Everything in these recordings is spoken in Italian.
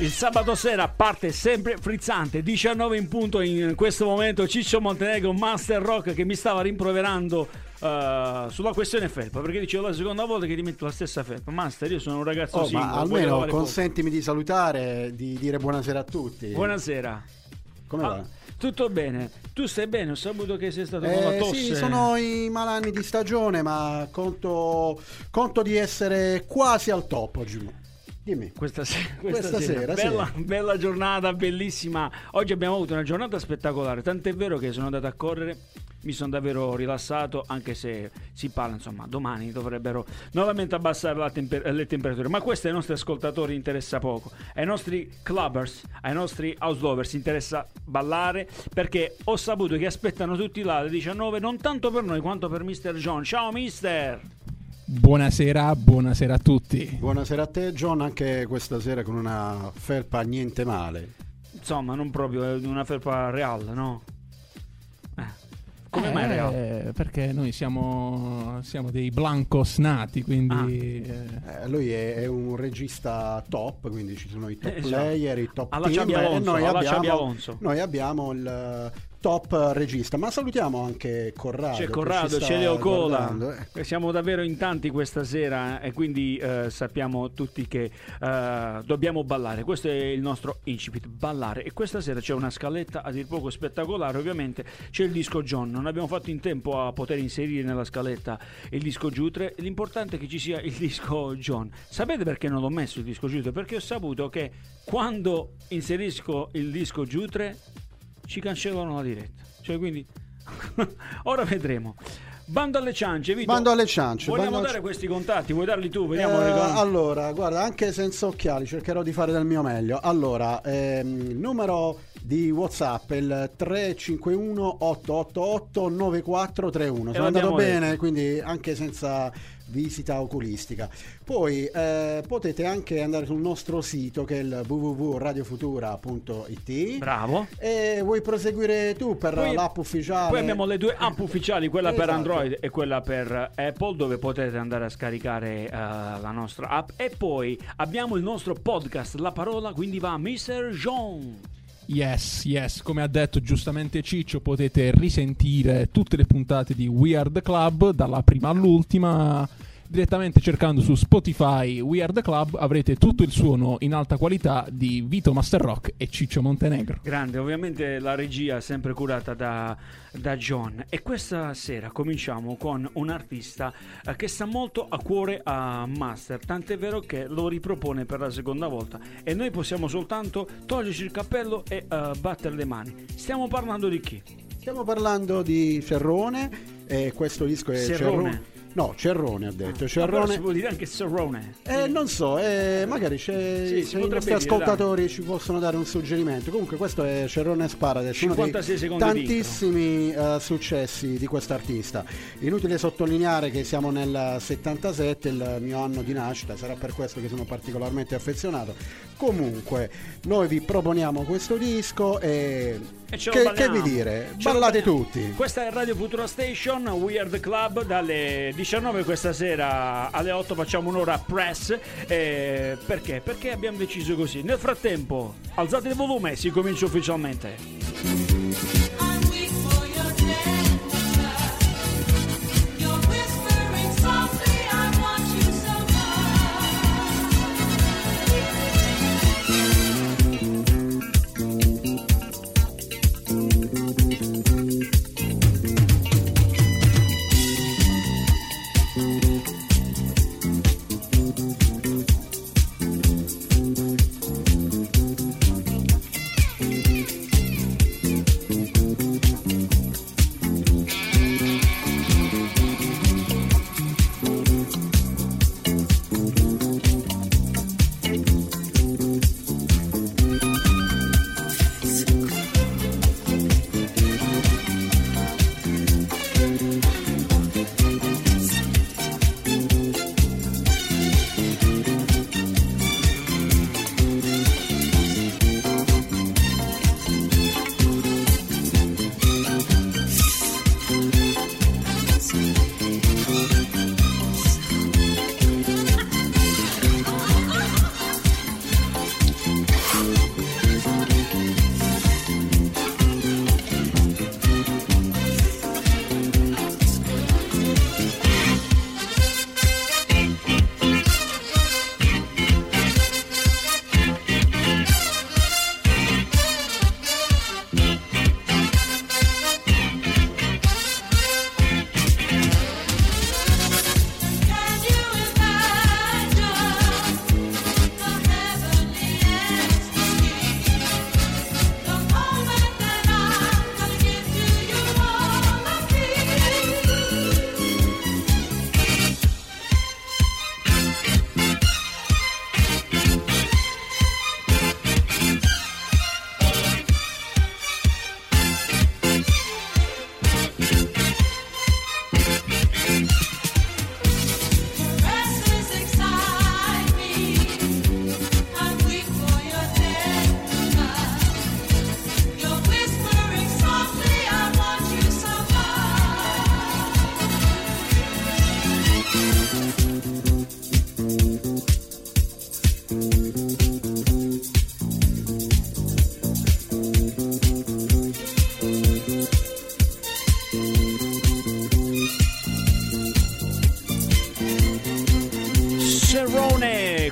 Il sabato sera parte sempre frizzante, 19 in punto in questo momento Ciccio Montenegro, Master Rock che mi stava rimproverando eh, sulla questione felpa perché dicevo la seconda volta che ti metto la stessa felpa. Master, io sono un ragazzo Oh, singolo, ma almeno lavare poco. consentimi di salutare, di dire buonasera a tutti. Buonasera. Come Ah, va? tutto bene? Tu stai bene? Ho saputo che sei stato con la Eh, tosse. sì, sono i malanni di stagione, ma conto, conto di essere quasi al top oggi. Dimmi. Questa, se- Questa questa sera, sera, sì. bella, bella giornata, bellissima. Oggi abbiamo avuto una giornata spettacolare. Tant'è vero che sono andato a correre, mi sono davvero rilassato. Anche se si parla, insomma, domani dovrebbero nuovamente abbassare temper- le temperature. Ma questo ai nostri ascoltatori interessa poco. Ai nostri clubbers, ai nostri house lovers interessa ballare perché ho saputo che aspettano tutti là alle 19, non tanto per noi quanto per Mr. John. Ciao, Mister! Buonasera, buonasera a tutti. Buonasera a te, John, anche questa sera con una felpa niente male. Insomma, non proprio è una felpa reale, no? Eh, Come mai Eh, reale? Perché noi siamo, siamo dei blancos nati, quindi... eh, Eh, lui è, è un regista top, quindi ci sono i top Eh, esatto. player, i top Alla team Xabi e Alonso, noi abbiamo, Alonso. noi abbiamo il eh, top regista. Ma salutiamo anche Corrado. C'è Corrado, c'è Leo Cola. eh. Siamo davvero in tanti questa sera e quindi eh, sappiamo tutti che eh, dobbiamo ballare. Questo è il nostro incipit, ballare. E questa sera c'è una scaletta a dir poco spettacolare. Ovviamente c'è il disco John. Non abbiamo fatto in tempo a poter inserire nella scaletta il disco Giutre. L'importante è che ci sia il disco John. Sapete perché non l'ho messo il disco Giutre? Perché ho saputo che quando inserisco il disco Giutre ci cancellano la diretta. Cioè, quindi ora vedremo. Bando alle ciance, Vito. Bando alle ciance, Vogliamo bando dare questi contatti? Vuoi darli tu? Vediamo. Eh, allora, guarda, anche senza occhiali cercherò di fare del mio meglio. Allora, ehm, numero di WhatsApp il 351 888 9431. Sono andato l'abbiamo bene, quindi anche senza visita oculistica. Poi eh, potete anche andare sul nostro sito che è il www.radiofutura.it. Bravo. E vuoi proseguire tu per Poi- l'app ufficiale? Poi abbiamo le due app ufficiali, quella per Esatto. Android e quella per Apple, dove potete andare a scaricare eh, la nostra app. E poi abbiamo il nostro podcast, La Parola, quindi va Mr. John. Yes, yes, come ha detto giustamente Ciccio, potete risentire tutte le puntate di We Are The Club, dalla prima all'ultima, direttamente cercando su Spotify We Are The Club, avrete tutto il suono in alta qualità di Vito Master Rock e Ciccio Montenegro. Grande, ovviamente la regia è sempre curata da, da John. E questa sera cominciamo con un artista eh, che sta molto a cuore a Master, tant'è vero che lo ripropone per la seconda volta. E noi possiamo soltanto toglierci il cappello e eh, battere le mani. Stiamo parlando di chi? Stiamo parlando di Cerrone e questo disco è Cerrone. Cerrone. No, Cerrone ha detto. Però Cerrone. si può dire anche Serrone. Eh, non so, eh, magari c'è, Sì, se i nostri ascoltatori ci possono dare un suggerimento. Comunque, questo è Cerrone Sparades, uno dei 56 secondi di tantissimi eh, successi di quest'artista. Inutile sottolineare che siamo nel 77, il mio anno di nascita, sarà per questo che sono particolarmente affezionato. Comunque, noi vi proponiamo questo disco e. E che, che vi dire? Ce Ballate tutti. Questa è Radio Futura Station, We Are The Club, dalle 19 questa sera alle 8 facciamo un'ora press. eh, perché? Perché abbiamo deciso così. Nel frattempo, alzate il volume, si comincia ufficialmente.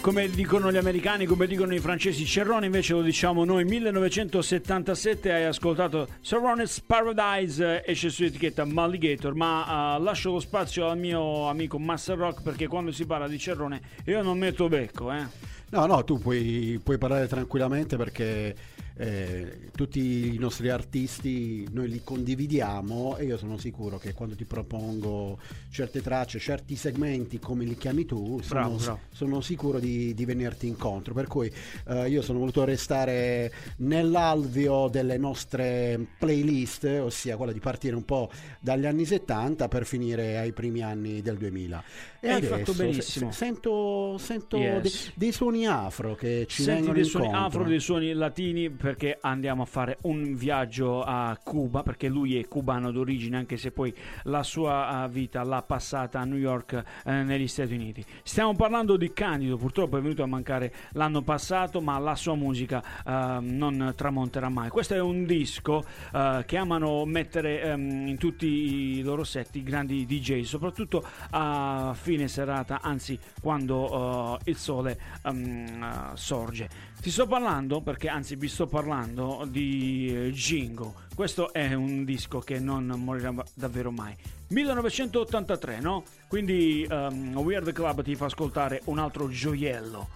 Come dicono gli americani, come dicono i francesi, Cerrone invece lo diciamo noi. 1977 hai ascoltato Cerrone's Paradise, eh, esce su etichetta Malligator, ma eh, lascio lo spazio al mio amico Master Rock perché quando si parla di Cerrone io non metto becco, eh. No, no, tu puoi, puoi parlare tranquillamente perché eh, tutti i nostri artisti noi li condividiamo e io sono sicuro che quando ti propongo certe tracce, certi segmenti come li chiami tu, sono, Bravo, bravo. sono sicuro di, di venirti incontro. Per cui eh, io sono voluto restare nell'alveo delle nostre playlist, ossia quella di partire un po' dagli anni 70 per finire ai primi anni del 2000. E Hai adesso fatto se- benissimo. se- sento, sento Yes. dei, dei suoni afro che ci Senti vengono dei suoni incontro. afro, dei suoni latini perché andiamo a fare un viaggio a Cuba perché lui è cubano d'origine anche se poi la sua eh, vita l'ha passata a New York eh, negli Stati Uniti. Stiamo parlando di Candido, purtroppo è venuto a mancare l'anno passato ma la sua musica eh, non tramonterà mai. Questo è un disco eh, che amano mettere ehm, in tutti i loro set i grandi DJ, soprattutto a fine serata, anzi quando eh, il sole ehm, eh, sorge. Ti sto parlando, perché anzi vi sto parlando di eh, Jingo. Questo è un disco che non morirà davvero mai. 1983, no? Quindi ehm, Weird Club ti fa ascoltare un altro gioiello.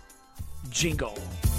Jingle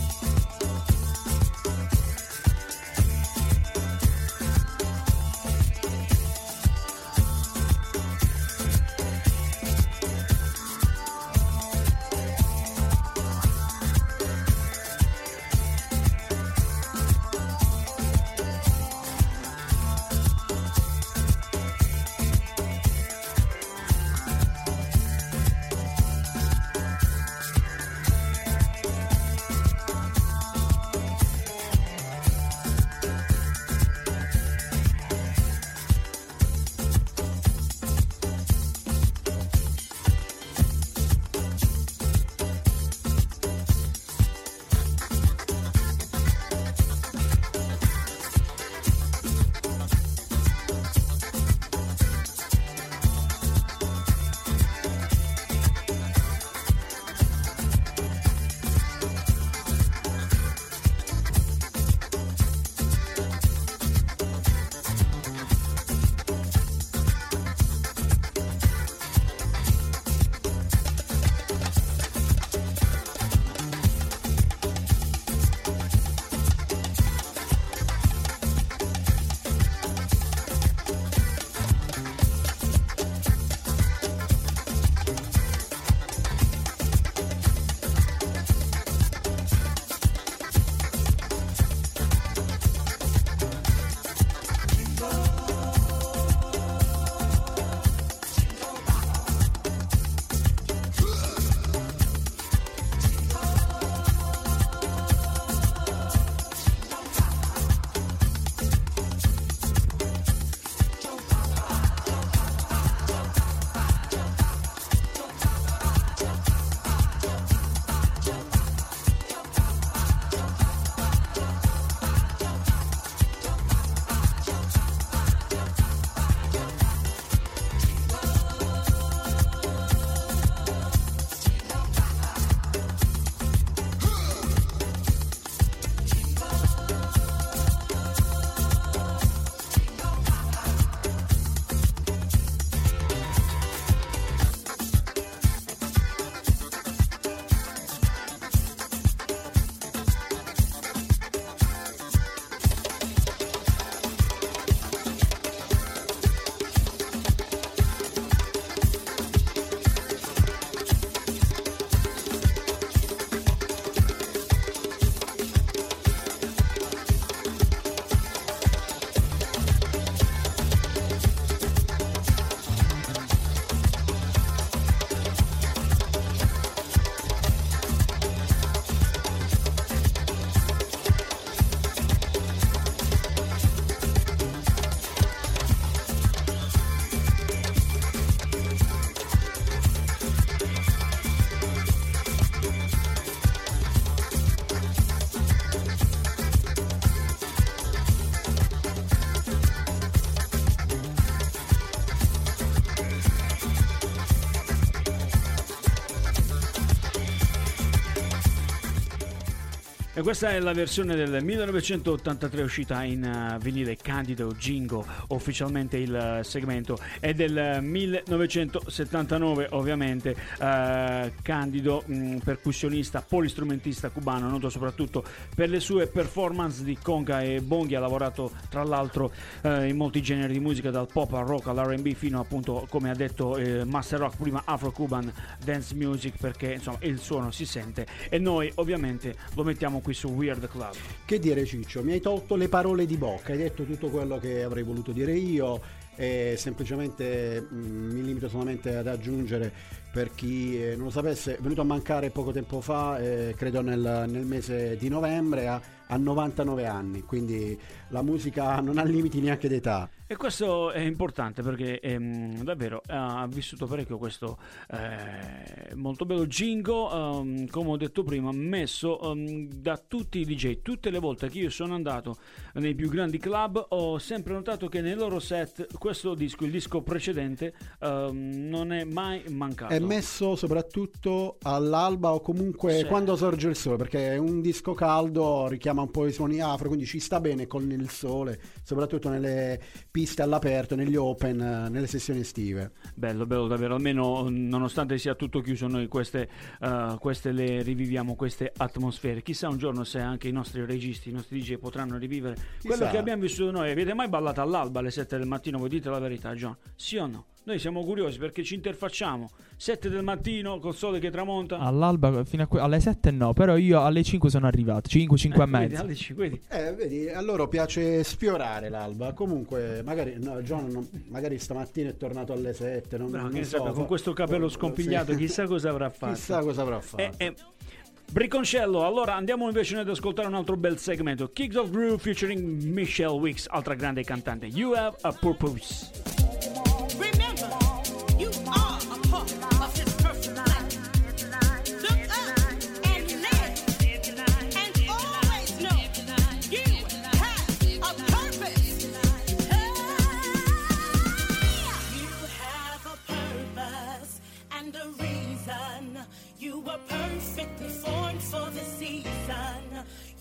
E questa è la versione del 1983 uscita in eh, vinile Candido Jingo, ufficialmente il eh, segmento, e del 1979 ovviamente eh, Candido, mh, percussionista, polistrumentista cubano, noto soprattutto per le sue performance di conga e bonghi, ha lavorato tra l'altro eh, in molti generi di musica dal pop al rock all'R&B fino appunto come ha detto eh, Master Rock, prima Afro-Cuban Dance Music perché insomma il suono si sente. E noi ovviamente lo mettiamo qui su Weird Club. Che dire Ciccio, mi hai tolto le parole di bocca, hai detto tutto quello che avrei voluto dire io e semplicemente mh, mi limito solamente ad aggiungere per chi eh, non lo sapesse, è venuto a mancare poco tempo fa, eh, credo nel, nel mese di novembre, ha, ha 99 anni, quindi la musica non ha limiti neanche d'età. E questo è importante perché ehm, davvero ha vissuto parecchio questo eh, molto bello jingo, ehm, come ho detto prima, messo ehm, da tutti i DJ. Tutte le volte che io sono andato nei più grandi club ho sempre notato che nei loro set questo disco, il disco precedente, ehm, non è mai mancato. È messo soprattutto all'alba o comunque Sì. quando sorge il sole, perché è un disco caldo, richiama un po' i suoni afro, quindi ci sta bene con il sole, soprattutto nelle piste all'aperto, negli open, eh, nelle sessioni estive. Bello, bello davvero, almeno nonostante sia tutto chiuso noi queste, eh, queste le riviviamo, queste atmosfere. Chissà un giorno se anche i nostri registi, i nostri DJ potranno rivivere quello Chissà. che abbiamo vissuto noi. Avete mai ballato all'alba alle 7 del mattino? Voi dite la verità, John? Sì o no? Noi siamo curiosi perché ci interfacciamo. 7 del mattino col sole che tramonta. All'alba fino a que- alle 7 no, però io alle 5 sono arrivato. 5, 5 Eh, e vedi, mezza. alle cinque, vedi? Eh, vedi, a loro piace sfiorare l'alba. Comunque, magari no, John non- magari stamattina è tornato alle 7. Non, Bravo, non so, sappia, con fa- questo capello sì. scompigliato, chissà cosa avrà fatto. Chissà cosa avrà fatto. Eh, eh. Briconcello, allora andiamo invece noi ad ascoltare un altro bel segmento. Kicks of Groove featuring Michelle Wicks, altra grande cantante. You have a purpose.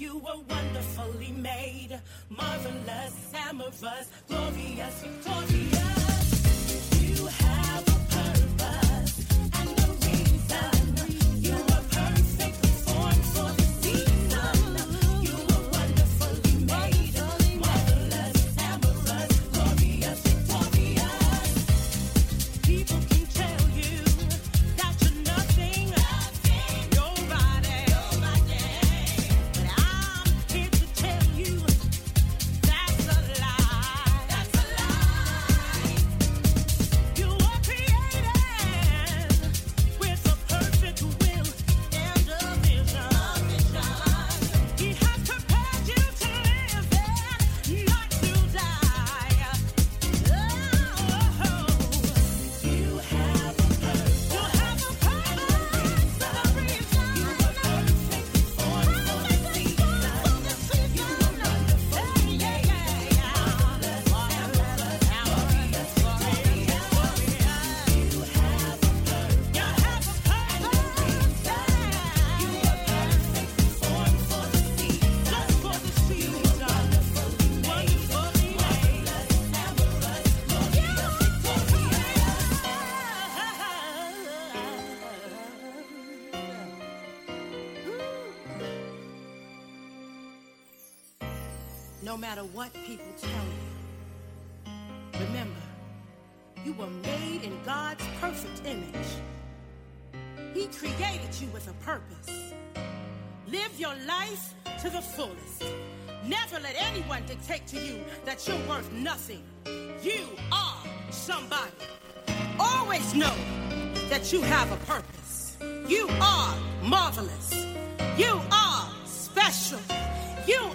You were wonderfully made, marvelous, amorous, glorious, victorious. To the fullest. Never let anyone dictate to you that you're worth nothing. You are somebody. Always know that you have a purpose. You are marvelous. You are special. You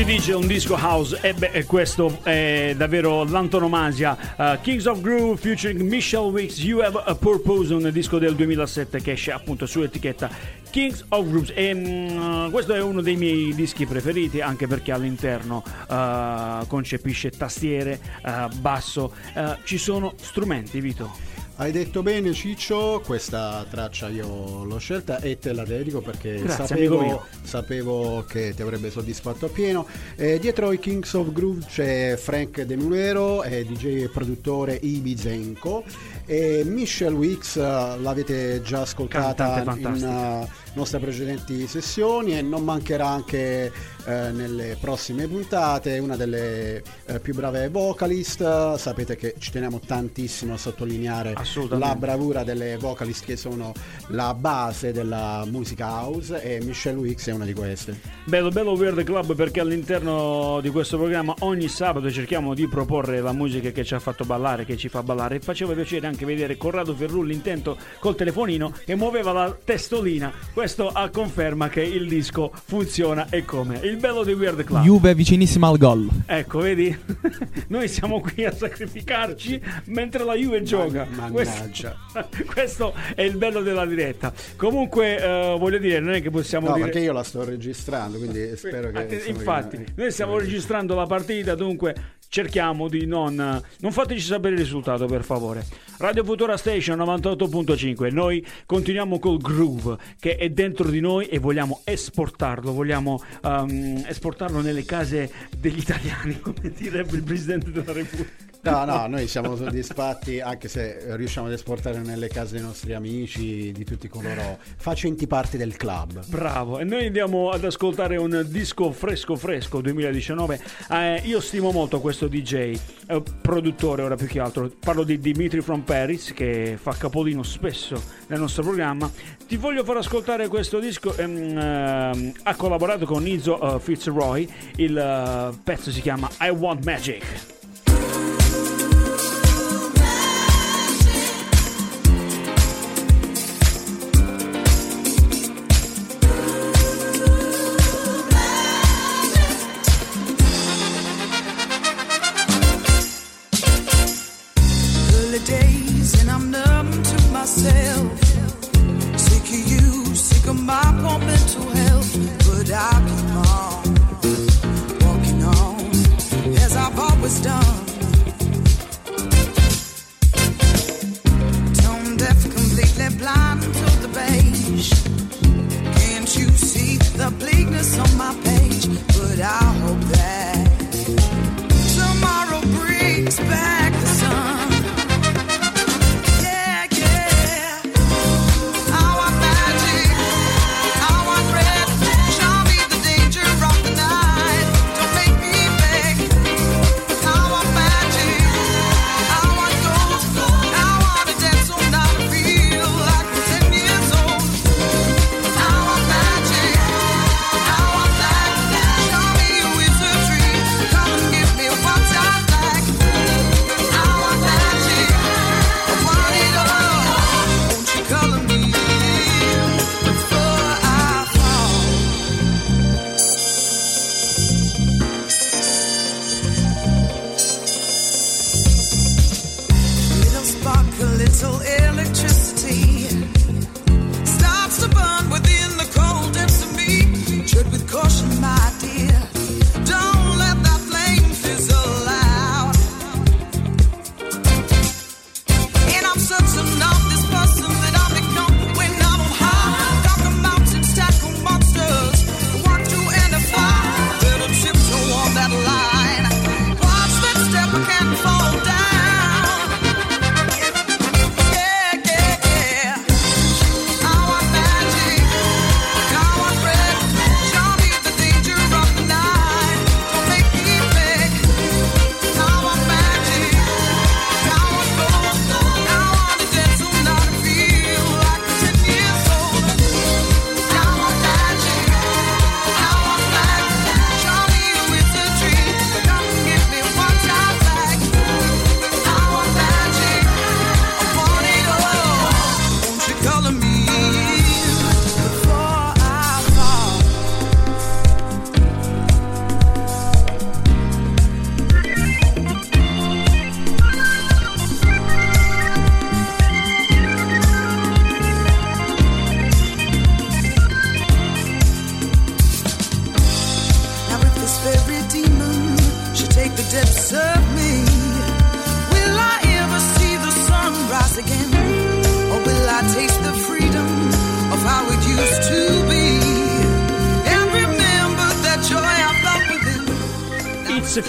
si dice un disco house, e beh, questo è davvero l'antonomasia. Uh, Kings of Groove featuring Michelle Wicks, You Have a Purpose, un disco del 2007 che esce appunto su etichetta Kings of Grooves. E mm, questo è uno dei miei dischi preferiti, anche perché all'interno uh, concepisce tastiere, uh, basso, ci sono strumenti, Vito. Hai detto bene Ciccio, questa traccia io l'ho scelta e te la dedico perché Grazie, sapevo, sapevo che ti avrebbe soddisfatto appieno. Eh, dietro i Kings of Groove c'è Frank De Mulero, eh, DJ e produttore Ibi Zenko e Michelle Wicks eh, l'avete già ascoltata in uh, nostre precedenti sessioni e non mancherà anche eh, nelle prossime puntate una delle eh, più brave vocalist. Sapete che ci teniamo tantissimo a sottolineare la bravura delle vocalist che sono la base della musica house e Michelle Wicks è una di queste. Bello, bello Weird Club perché all'interno di questo programma ogni sabato cerchiamo di proporre la musica che ci ha fatto ballare, che ci fa ballare. E faceva piacere anche vedere Corrado Ferrulli intento col telefonino che muoveva la testolina. Questo a conferma che il disco funziona e come. Il bello di Weird Club. Juve vicinissima al gol. Ecco, vedi? Noi siamo qui a sacrificarci mentre la Juve gioca. mannaggia. Questo, questo è il bello della diretta. Comunque, eh, voglio dire, non è che possiamo no dire... perché io la sto registrando quindi spero che insomma, infatti, noi stiamo registrando la partita, dunque cerchiamo di non. Non fateci sapere il risultato, per favore. Radio Futura Station 98.5. Noi continuiamo col groove che è dentro di noi e vogliamo esportarlo. Vogliamo ehm, esportarlo nelle case degli italiani, come direbbe il presidente della Repubblica. No, no, noi siamo soddisfatti anche se riusciamo ad esportare nelle case dei nostri amici, di tutti coloro facenti parte del club. Bravo, e noi andiamo ad ascoltare un disco fresco fresco 2019. Eh, io stimo molto questo DJ, eh, produttore ora più che altro. Parlo di Dimitri from Paris che fa capolino spesso nel nostro programma. Ti voglio far ascoltare questo disco. ehm, ehm, ha collaborato con Izzo eh, Fitzroy. Il eh, pezzo si chiama I Want Magic.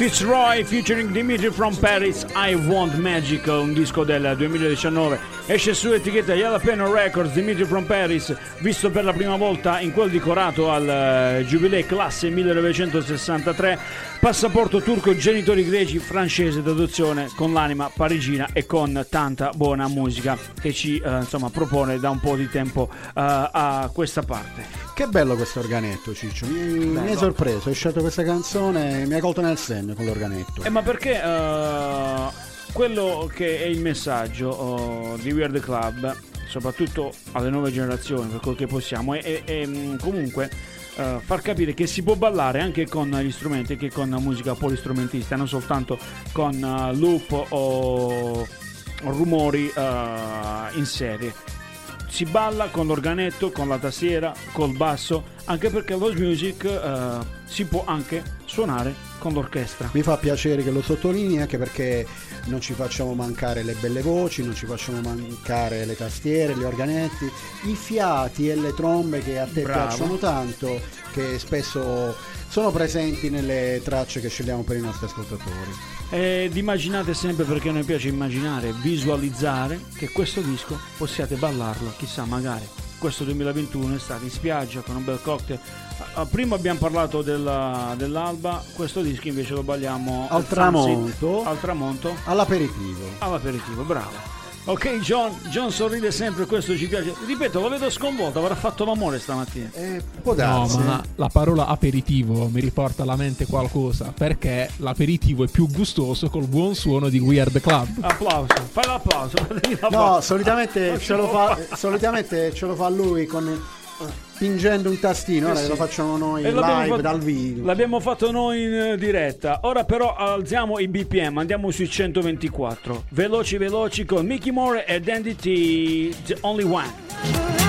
Fitzroy featuring Dimitri from Paris I Want Magic, un disco del 2019. Esce su etichetta Jalapeno Records, Dimitri from Paris, visto per la prima volta in quel decorato al eh, Jubilee classe 1963. Passaporto turco, genitori greci, francese d'adozione, con l'anima parigina e con tanta buona musica che ci eh, insomma, propone da un po' di tempo eh, a questa parte. Che bello questo organetto, Ciccio. Mi, mi hai sorpreso. Hai scelto questa canzone, mi hai colto nel segno con l'organetto. Eh, ma perché eh, quello che è il messaggio oh, di Weird Club, soprattutto alle nuove generazioni, per quel che possiamo, è, è- è, comunque eh, far capire che si può ballare anche con gli strumenti, che con musica polistrumentista, non soltanto con eh, loop o rumori eh, in serie. Si balla con l'organetto, con la tastiera, col basso, anche perché l'house music si può anche suonare con l'orchestra. Mi fa piacere che lo sottolinei anche perché non ci facciamo mancare le belle voci, non ci facciamo mancare le tastiere, gli organetti, i fiati e le trombe che a te Bravo. piacciono tanto, che spesso sono presenti nelle tracce che scegliamo per i nostri ascoltatori. Ed immaginate sempre perché a noi piace immaginare, visualizzare che questo disco possiate ballarlo, chissà magari questo 2021 estate in spiaggia con un bel cocktail. Ah, Prima abbiamo parlato della- dell'alba, questo disco invece lo balliamo Al sunset, tramonto. al tramonto, All'aperitivo. all'aperitivo, bravo. Ok John, John sorride sempre, questo ci piace. Ripeto, lo vedo sconvolto, avrà fatto l'amore stamattina. Eh, può No, darsi. ma la parola aperitivo mi riporta alla mente qualcosa, perché l'aperitivo è più gustoso col buon suono di Weird Club. Applauso, fai l'applauso. No, solitamente ce, fa, solitamente ce lo fa lui con pingendo un tastino, ora Eh sì. lo facciamo noi l'abbiamo live fatto- dal vivo. L'abbiamo fatto noi in eh, diretta. Ora però alziamo i BPM, andiamo sui 124. Veloci veloci con Mickey Moore e Dandy T, The Only One.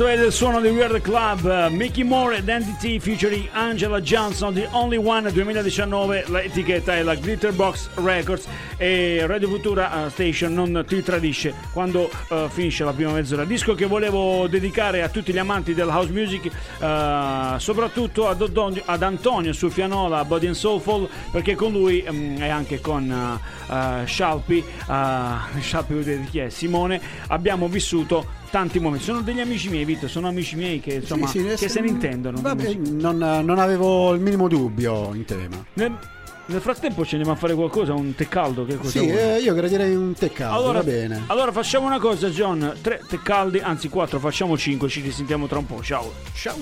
Questo è il suono di Weird Club, Mickey Moore ed T featuring Angela Johnson, The Only One 2019, l'etichetta è la Glitterbox Records e Radio Futura eh, Station non ti tradisce quando eh, finisce la prima mezz'ora. Disco che volevo dedicare a tutti gli amanti della house music, eh, soprattutto ad, ad Antonio su Fianola, Body and Soulful, perché con lui mm, e anche con eh, Scialpi, eh, Scialpi vuol dire chi è? Simone, abbiamo vissuto tanti momenti. Sono degli amici miei, Vito, sono amici miei che, insomma, Sì, sì, che se- ne intendono. Vabbè, non, non avevo il minimo dubbio in tema. Nel, nel frattempo ci andiamo a fare qualcosa, un tè caldo, che cosa Sì, eh, io gradirei un tè caldo, Allora, va bene. allora facciamo una cosa, John. Tre tè caldi, anzi quattro, facciamo cinque, ci risentiamo tra un po'. Ciao. Ciao.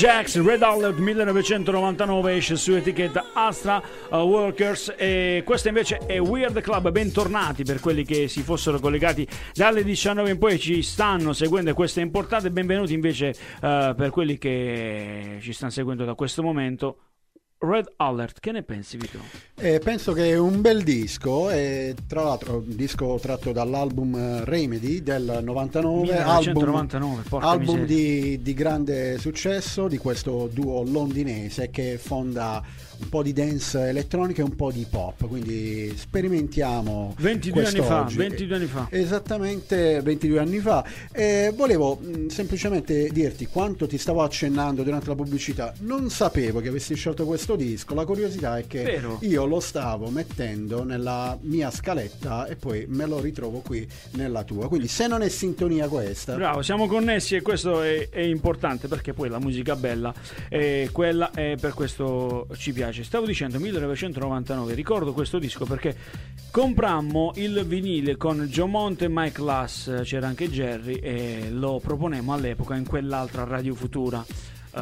Jacks, Red Alert 1999 esce su etichetta Astra uh, Workers e questo invece è Weird Club, bentornati per quelli che si fossero collegati dalle 19 in poi ci stanno seguendo e questo è importante, benvenuti invece uh, per quelli che ci stanno seguendo da questo momento. Red Alert, che ne pensi Vito? Eh, penso che è un bel disco, e tra l'altro un disco tratto dall'album eh, Remedy del 99, 1999, album, album di, di grande successo di questo duo londinese che fonda un po' di dance elettronica e un po' di pop, quindi sperimentiamo 22 anni fa, quest'oggi. 22 anni fa. Esattamente 22 anni fa. E volevo mh, semplicemente dirti quanto ti stavo accennando durante la pubblicità. Non sapevo che avessi scelto questo disco. La curiosità è che Vero. io lo stavo mettendo nella mia scaletta e poi me lo ritrovo qui nella tua. Quindi se non è sintonia questa, Bravo, siamo connessi e questo è, è importante perché poi la musica bella è quella e per questo ci piace. Stavo dicendo 1999, ricordo questo disco perché comprammo il vinile con John Monte e Mike Lass, c'era anche Jerry e lo proponemmo all'epoca in quell'altra Radio Futura. eh,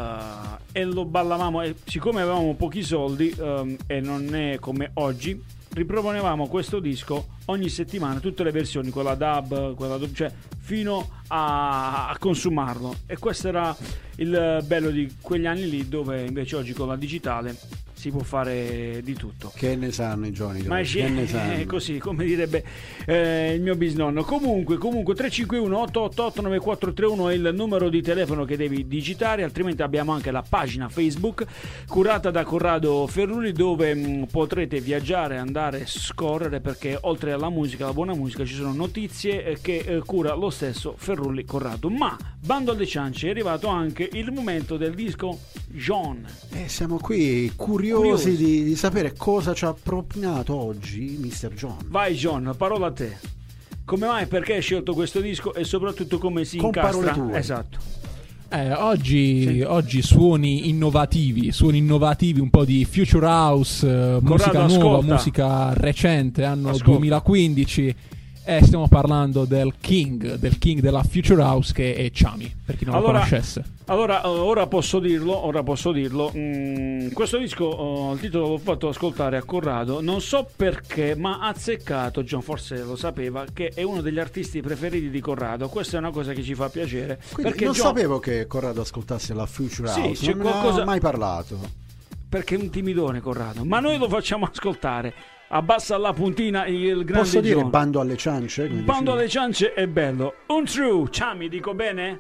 e lo ballavamo e siccome avevamo pochi soldi ehm, e non è come oggi riproponevamo questo disco ogni settimana, tutte le versioni, quella dub, quella dub, cioè fino a, a consumarlo. E questo era il bello di quegli anni lì, dove invece oggi con la digitale si può fare di tutto. che ne sanno i giovani? Ma che ne sanno? così, come direbbe eh, il mio bisnonno. Comunque, comunque 351 888 9431 è il numero di telefono che devi digitare, altrimenti abbiamo anche la pagina Facebook curata da Corrado Ferruri dove mh, potrete viaggiare, andare, scorrere perché oltre alla musica, alla buona musica ci sono notizie eh, che eh, cura lo stesso Ferrulli Corrado. Ma bando alle ciance è arrivato anche il momento del disco John. Eh, siamo qui curiosi, Curiosi. Di, di sapere cosa ci ha propinato oggi Mr. John. Vai John, parola a te. Come mai, perché hai scelto questo disco e soprattutto come si Con parole incastra? tue. Esatto. Eh, oggi, oggi suoni innovativi, suoni innovativi, un po' di future house, eh, musica nuova, ascolta. musica recente, anno Ascolta. 2015. E stiamo parlando del king, del king della future house che è Chami, per chi non Allora- lo conoscesse. Allora, eh, ora posso dirlo, ora posso dirlo. Mm, questo disco, eh, il titolo l'ho fatto ascoltare a Corrado, non so perché, ma ha azzeccato, John forse lo sapeva, che è uno degli artisti preferiti di Corrado. Questa è una cosa che ci fa piacere. Quindi perché non John- sapevo che Corrado ascoltasse la Future Sì, House, c'è non ne qualcosa- ha mai parlato. perché è un timidone Corrado, ma noi lo facciamo ascoltare. Abbassa la puntina il grande Posso dire John. bando alle ciance? Bando dici? alle ciance è bello. Un true, Chami, dico bene?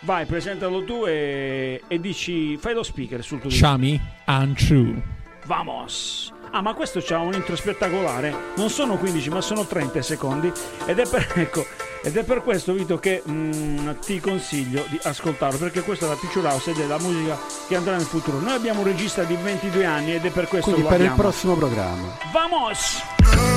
Vai, presentalo tu e, e dici, fai lo speaker sul tuo. Chami Untrue. Vamos! Ah, ma questo c'ha un intro spettacolare. Non sono 15, ma sono 30 secondi. Ed è per, ecco, ed è per questo, Vito, che mm, ti consiglio di ascoltarlo. Perché questa è la Future House ed è la musica che andrà nel futuro. Noi abbiamo un regista di 22 anni ed è per questo Quindi lo per il abbiamo. prossimo programma. Vamos!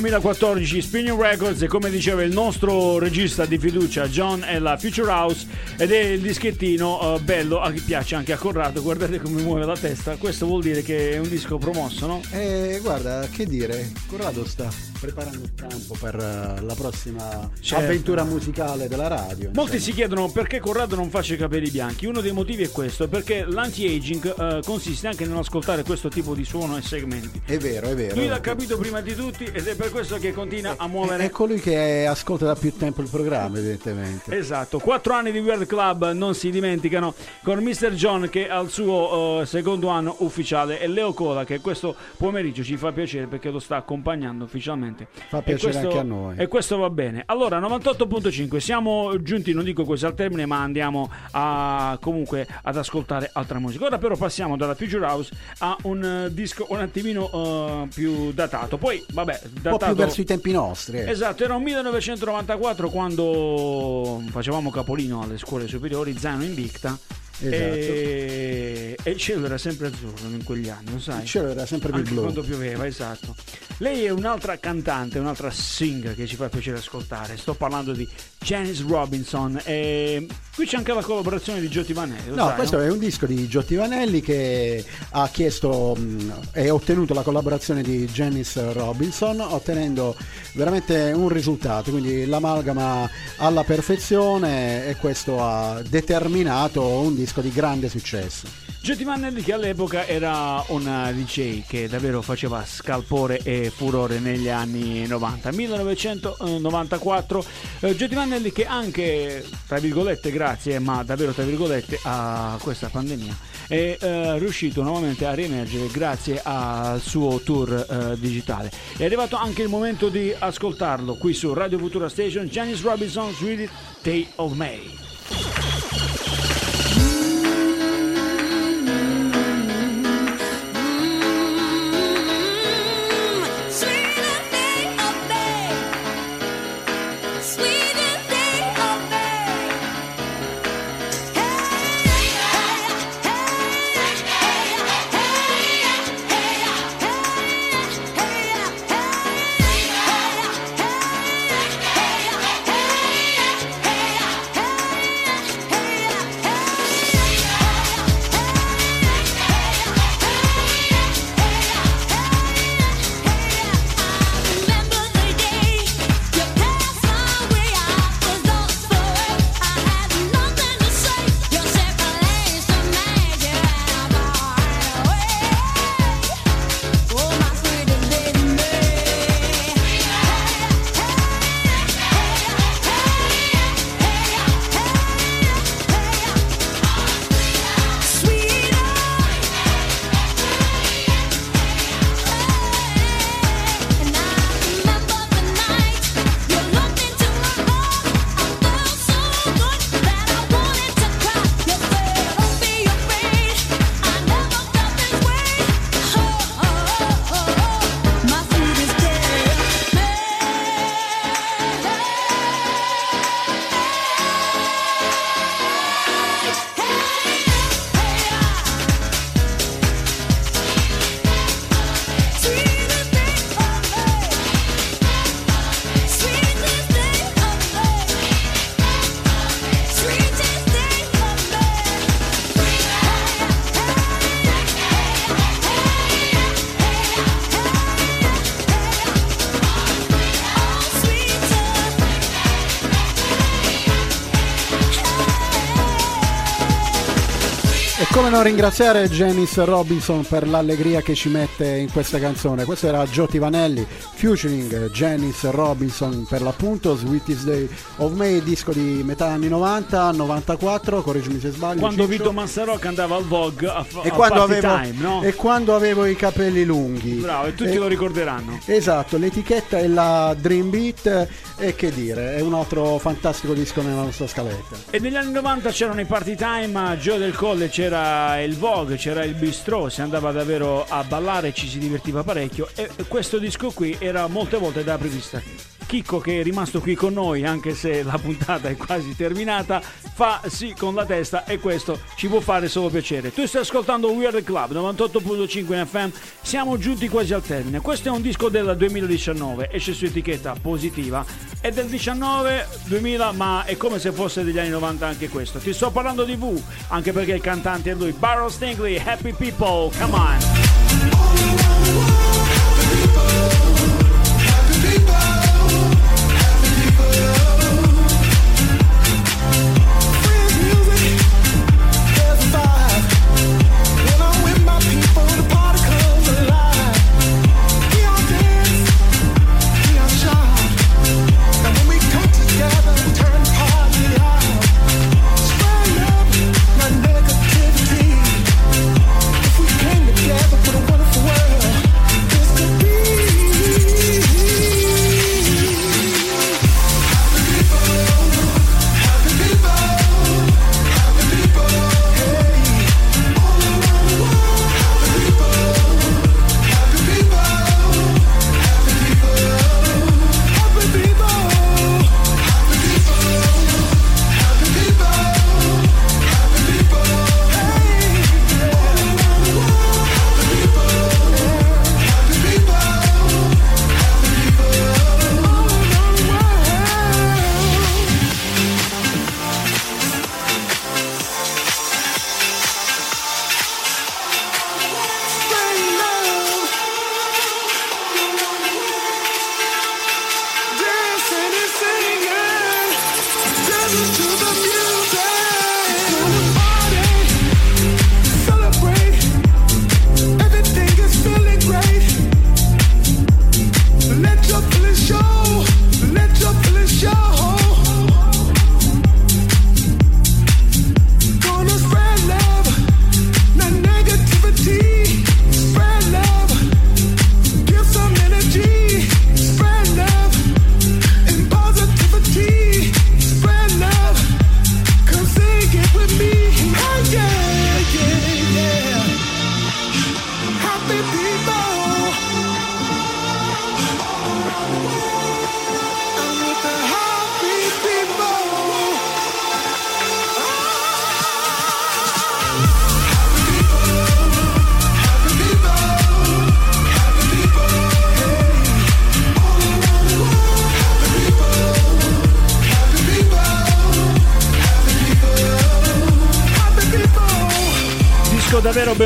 2014 Spinning Records e come diceva il nostro regista di fiducia John è la Future House ed è il dischettino eh, bello a chi piace anche a Corrado guardate come muove la testa questo vuol dire che è un disco promosso no? E guarda, che dire, Corrado sta preparando il campo per eh, la prossima Certo. avventura musicale della radio. Molti insomma. si chiedono perché Corrado non faccia i capelli bianchi. Uno dei motivi è questo, perché l'anti-aging eh, consiste anche nell'ascoltare questo tipo di suono e segmenti. È vero, è vero. Lui l'ha capito prima di tutti ed è per questo che continua a muovere. È colui che ascolta da più tempo il programma, evidentemente. Esatto, quattro anni di Weird Club non si dimenticano con Mr. John che al suo eh, secondo anno ufficiale e Leo Cola che questo pomeriggio ci fa piacere perché lo sta accompagnando ufficialmente. Fa E piacere questo- anche a noi. E questo va bene. Allora, 98.5, siamo giunti, non dico così al termine, ma andiamo a, comunque ad ascoltare altra musica. Ora però passiamo dalla Future House a un eh, disco un attimino eh, più datato. Poi, vabbè, Un po' datato... più verso i tempi nostri. eh. Esatto, era un 1994 quando facevamo capolino alle scuole superiori, Zaino Invicta. Esatto. E... e il cielo era sempre azzurro in quegli anni, lo sai? Il cielo era sempre più Anche blu. quando pioveva, esatto. Lei è un'altra cantante, un'altra singer che ci fa piacere ascoltare. Sto parlando di Janice Robinson. E qui c'è anche la collaborazione di Giotti Vanelli. No, sai, questo no? è un disco di Giotti Vanelli che ha chiesto e ottenuto la collaborazione di Janice Robinson, ottenendo veramente un risultato, quindi l'amalgama alla perfezione e questo ha determinato un disco di grande successo. Giotti Vanelli che all'epoca era una DJ che davvero faceva scalpore e furore negli anni 90. 1994 eh, Vanelli che anche, tra virgolette, grazie, ma davvero tra virgolette, a questa pandemia è eh, riuscito nuovamente a riemergere grazie al suo tour eh, digitale. È arrivato anche il momento di ascoltarlo qui su Radio Futura Station, Janice Robinson, Sweet Day of May. Come non ringraziare Janice Robinson per l'allegria che ci mette in questa canzone. Questo era Giotti Vanelli, featuring Janice Robinson per l'appunto, Sweetest Day of May, disco di metà anni 90, 94, correggimi se sbaglio. Quando Ciccio. Vito Massarocca andava al Vogue a, fa- e a quando, avevo, time, no? e quando avevo i capelli lunghi. Bravo, e tutti E- lo ricorderanno. Esatto, l'etichetta è la Dream Beat e che dire, è un altro fantastico disco nella nostra scaletta. E negli anni 90 c'erano i party time, a Gio del Colle c'era il Vogue, c'era il bistrò, si andava davvero a ballare, ci si divertiva parecchio e questo disco qui era molte volte da apripista. Chicco che è rimasto qui con noi anche se la puntata è quasi terminata fa sì con la testa e questo ci può fare solo piacere. Tu stai ascoltando Weird Club 98.5 in FM, siamo giunti quasi al termine. Questo è un disco del 2019, esce su etichetta positiva, è del 19-2000 ma è come se fosse degli anni 90 anche questo. Ti sto parlando di V, anche perché il cantante è lui, Barrow Stingley, Happy People, come on.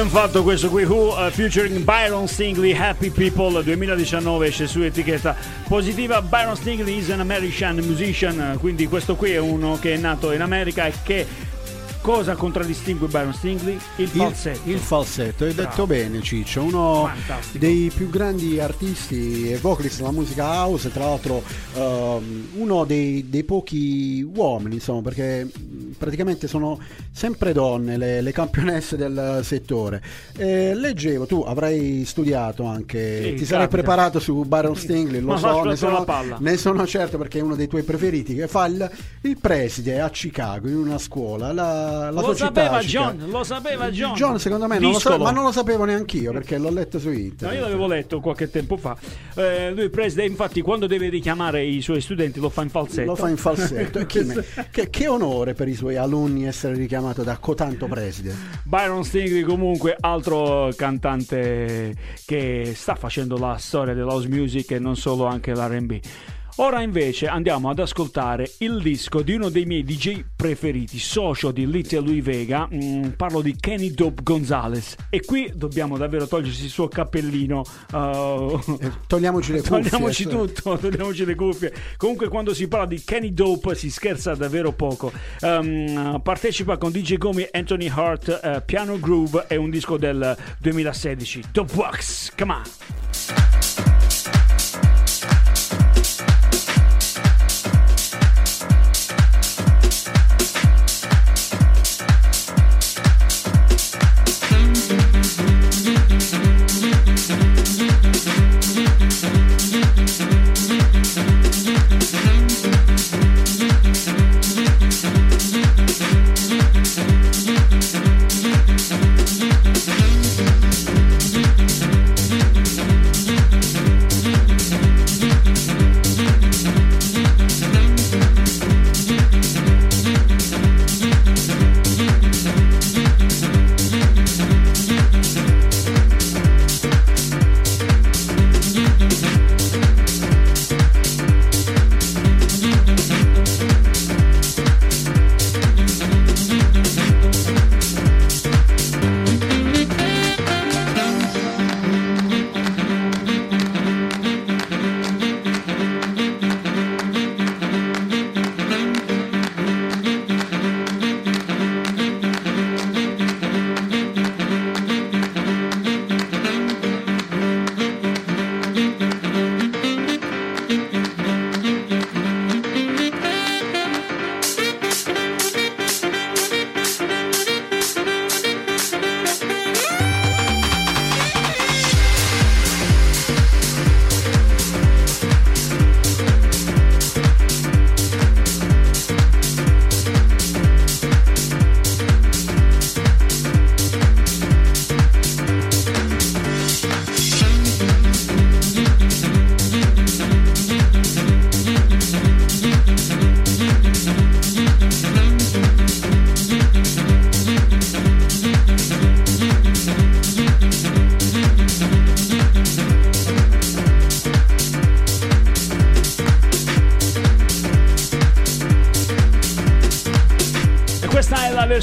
Ben fatto questo qui Who uh, featuring Byron Stingley Happy People 2019 esce su etichetta positiva. Byron Stingley is an American musician quindi questo qui è uno che è nato in America e che cosa contraddistingue Byron Stingley? Il falsetto Il falsetto, hai detto bene Ciccio, uno Fantastico. dei più grandi artisti e vocalist della musica house, tra l'altro ehm, uno dei, dei pochi uomini, insomma, perché praticamente sono sempre donne le, le campionesse del settore. E leggevo, tu avrai studiato anche, Sì, ti sarai capita. preparato su Byron Stingley, lo Ma so, ne sono, ne sono certo perché è uno dei tuoi preferiti, che fa il, il preside a Chicago in una scuola. La, la lo sua città, sapeva. John, lo sapeva John. John secondo me non lo sa- ma non lo sapevo neanche io perché l'ho letto su No, internet. io l'avevo letto qualche tempo fa. Eh, lui preside, infatti, quando deve richiamare i suoi studenti lo fa in falsetto. Lo fa in falsetto. Che, che onore per i suoi alunni essere richiamato da cotanto preside. Byron Stingley comunque altro cantante che sta facendo la storia dell'house music e non solo anche l'R&B. Ora invece andiamo ad ascoltare il disco di uno dei miei DJ preferiti, socio di Little Louis Vega, mm, parlo di Kenny Dope Gonzalez e qui dobbiamo davvero togliersi il suo cappellino. uh, Eh, Togliamoci le cuffie. Togliamoci tutto, togliamoci le cuffie. Comunque, quando si parla di Kenny Dope si scherza davvero poco. Ehm, partecipa con DJ Gomi, Anthony Hart, eh, Piano Groove e un disco del 2016. Dope Wax, come on.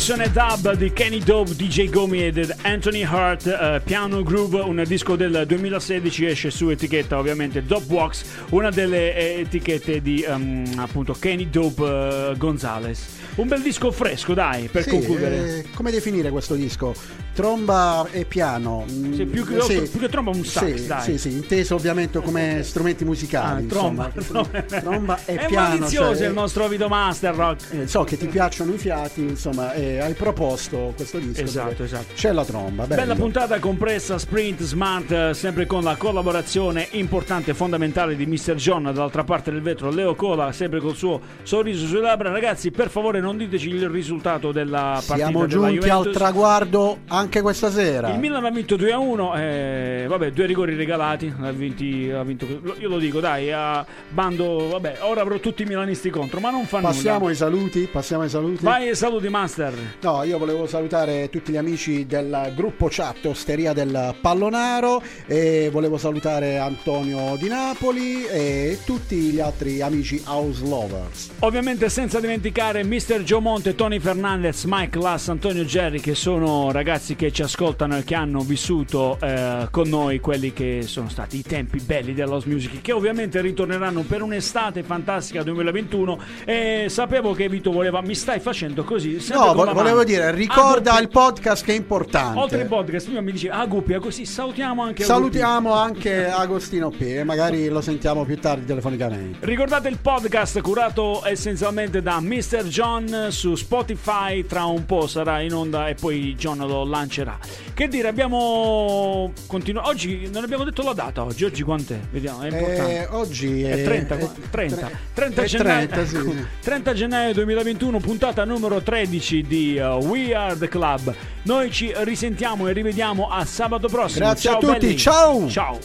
Versione dub di Kenny Dope, DJ Gomi ed Anthony Hart, eh, Piano Groove, un disco del 2016, esce su etichetta ovviamente Dope Wax, una delle eh, etichette di ehm, appunto Kenny Dope eh, Gonzalez. Un bel disco fresco, dai, per Sì, concludere. eh, come definire questo disco? Tromba e piano. Sì, più, che, più che tromba un sax, sì, dai. sì, sì, inteso ovviamente come strumenti musicali. Ah, tromba, insomma. tromba e È piano. malizioso cioè, il nostro Vito Master Rock. eh, so che ti piacciono i fiati, insomma, e hai proposto questo disco. Esatto, esatto. C'è la tromba, bello. Bella puntata compressa Sprint Smart, eh, sempre con la collaborazione importante e fondamentale di Mr. John, dall'altra parte del vetro Leo Cola, sempre col suo sorriso sulle labbra. Ragazzi, per favore non diteci il risultato della partita Siamo giunti al traguardo anche questa sera. Il Milan ha vinto 2 a 1, eh, vabbè, due rigori regalati, ha, vinti- ha vinto, io lo dico, dai, a bando, vabbè, ora avrò tutti i milanisti contro, ma non fa Passiamo nulla. ai saluti, passiamo ai saluti. Vai e saluti Master. No, io volevo salutare tutti gli amici del gruppo chat Osteria del Pallonaro e volevo salutare Antonio di Napoli e tutti gli altri amici house lovers. Ovviamente senza dimenticare Mr. Joe Monte, Tony Fernandez, Mike Lass, Antonio Gerri che sono ragazzi che ci ascoltano e che hanno vissuto eh, con noi quelli che sono stati i tempi belli dell'house music che ovviamente ritorneranno per un'estate fantastica 2021 e sapevo che Vito voleva mi stai facendo così No, vo- volevo dire, ricorda Ah, il podcast che è importante. oltre il podcast prima mi dice ah Guppia così salutiamo anche Salutiamo anche Agostino P e magari lo sentiamo più tardi telefonicamente. Ricordate il podcast curato essenzialmente da Mr. John su Spotify, tra un po' sarà in onda e poi John lo lancerà. Che dire, abbiamo continuato. Oggi non abbiamo detto la data oggi, oggi quant'è? Vediamo, è importante. Eh, oggi È è, 30, è- 30, tre- 30 è gennaio, 30, sì, ecco, sì. 30 gennaio 2021, puntata numero 13 di uh, We Are the Club. Noi ci risentiamo e rivediamo a sabato prossimo. Grazie a Ciao tutti, belli. ciao! Ciao.